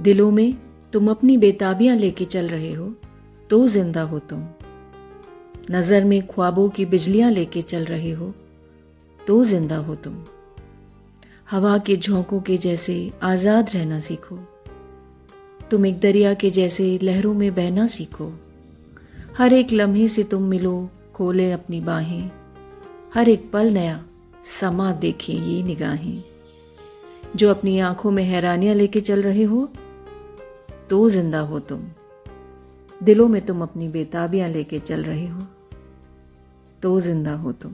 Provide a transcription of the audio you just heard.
दिलों में तुम अपनी बेताबियाँ लेके चल रहे हो तो ज़िंदा हो तुम। नज़र में ख्वाबों की बिजलियाँ लेके चल रहे हो तो ज़िंदा हो तुम। हवा के झोंकों के जैसे आज़ाद रहना सीखो। तुम एक दरिया के जैसे लहरों में बहना सीखो। हर एक लम्हे से तुम मिलो, खोले अपनी बाहें। हर एक पल नया, समा देखें ये निगाहें। जो अपनी आँखों में हैरानियाँ लेके चल रहे हो तो ज़िंदा हो तुम। दिलों में तुम अपनी बेताबियाँ लेके चल रहे हो। तो ज़िंदा हो तुम।